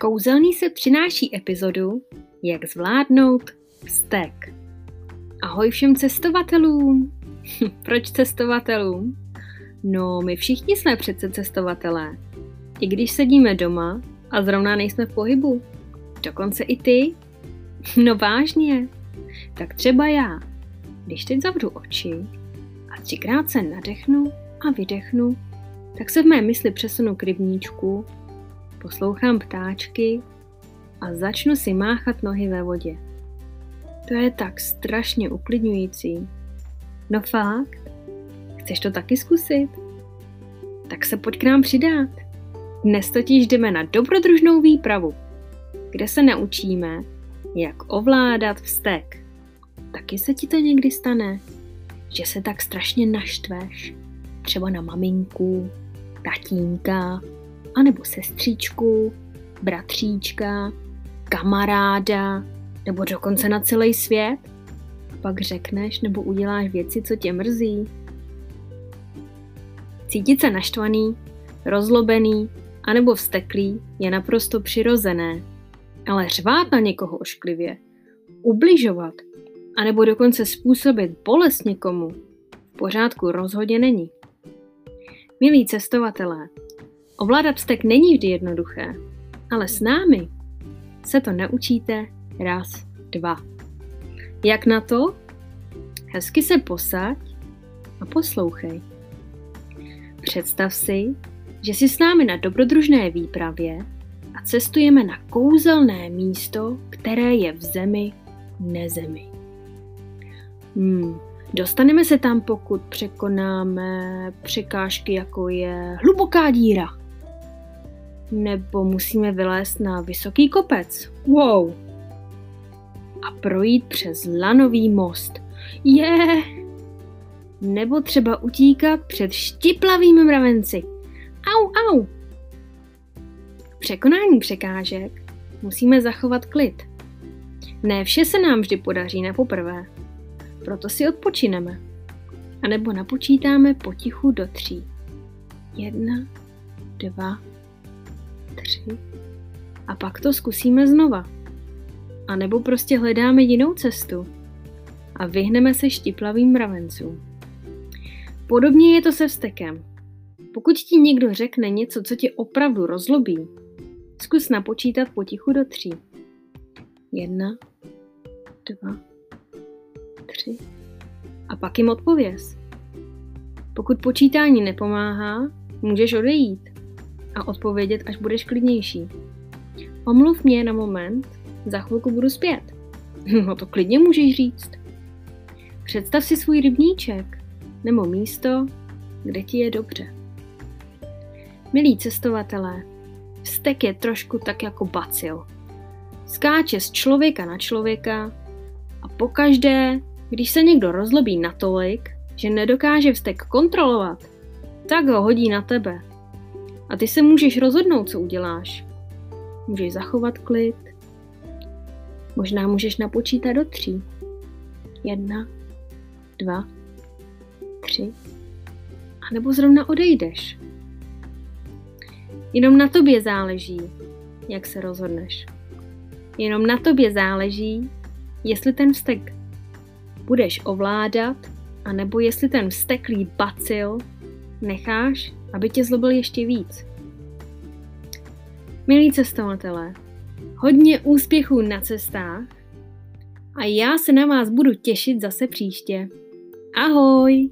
Kouzelný se přináší epizodu Jak zvládnout vztek. Ahoj všem cestovatelům! Proč cestovatelům? No, my všichni jsme přece cestovatelé. I když sedíme doma a zrovna nejsme v pohybu. Dokonce i ty. No vážně. Tak třeba já. Když teď zavřu oči a třikrát se nadechnu a vydechnu, tak se v mé mysli přesunu k rybníčku poslouchám ptáčky a začnu si máchat nohy ve vodě. To je tak strašně uklidňující. No fakt? Chceš to taky zkusit? Tak se pojď k nám přidat. Dnes totiž jdeme na dobrodružnou výpravu, kde se naučíme, jak ovládat vztek. Taky se ti to někdy stane, že se tak strašně naštveš, třeba na maminku, tatínka anebo sestřičku, bratříčka, kamaráda, nebo dokonce na celý svět? Pak řekneš nebo uděláš věci, co tě mrzí? Cítit se naštvaný, rozlobený anebo vzteklý je naprosto přirozené. Ale řvát na někoho ošklivě, ubližovat anebo dokonce způsobit bolest někomu v pořádku rozhodně není. Milí cestovatelé, Ovládat vztek není vždy jednoduché, ale s námi se to naučíte raz, dva. Jak na to? Hezky se posaď a poslouchej. Představ si, že jsi s námi na dobrodružné výpravě a cestujeme na kouzelné místo, které je v zemi nezemi. Hmm, dostaneme se tam, pokud překonáme překážky, jako je hluboká díra, nebo musíme vylézt na vysoký kopec. Wow. A projít přes lanový most. Je. Yeah. Nebo třeba utíkat před štiplavými mravenci. Au, au. Překonání překážek musíme zachovat klid. Ne vše se nám vždy podaří na poprvé. Proto si odpočineme. A nebo napočítáme potichu do tří. Jedna, dva, tři. A pak to zkusíme znova. A nebo prostě hledáme jinou cestu a vyhneme se štiplavým mravencům. Podobně je to se vztekem. Pokud ti někdo řekne něco, co tě opravdu rozlobí, zkus napočítat potichu do tří. Jedna, dva, tři. A pak jim odpověz. Pokud počítání nepomáhá, můžeš odejít a odpovědět, až budeš klidnější. Omluv mě na moment, za chvilku budu zpět. No to klidně můžeš říct. Představ si svůj rybníček nebo místo, kde ti je dobře. Milí cestovatelé, vztek je trošku tak jako bacil. Skáče z člověka na člověka a pokaždé, když se někdo rozlobí natolik, že nedokáže vztek kontrolovat, tak ho hodí na tebe a ty se můžeš rozhodnout, co uděláš. Můžeš zachovat klid. Možná můžeš napočítat do tří. Jedna, dva, tři. A nebo zrovna odejdeš. Jenom na tobě záleží, jak se rozhodneš. Jenom na tobě záleží, jestli ten vztek budeš ovládat, anebo jestli ten vzteklý bacil necháš aby tě zlobil ještě víc. Milí cestovatelé, hodně úspěchů na cestách a já se na vás budu těšit zase příště. Ahoj!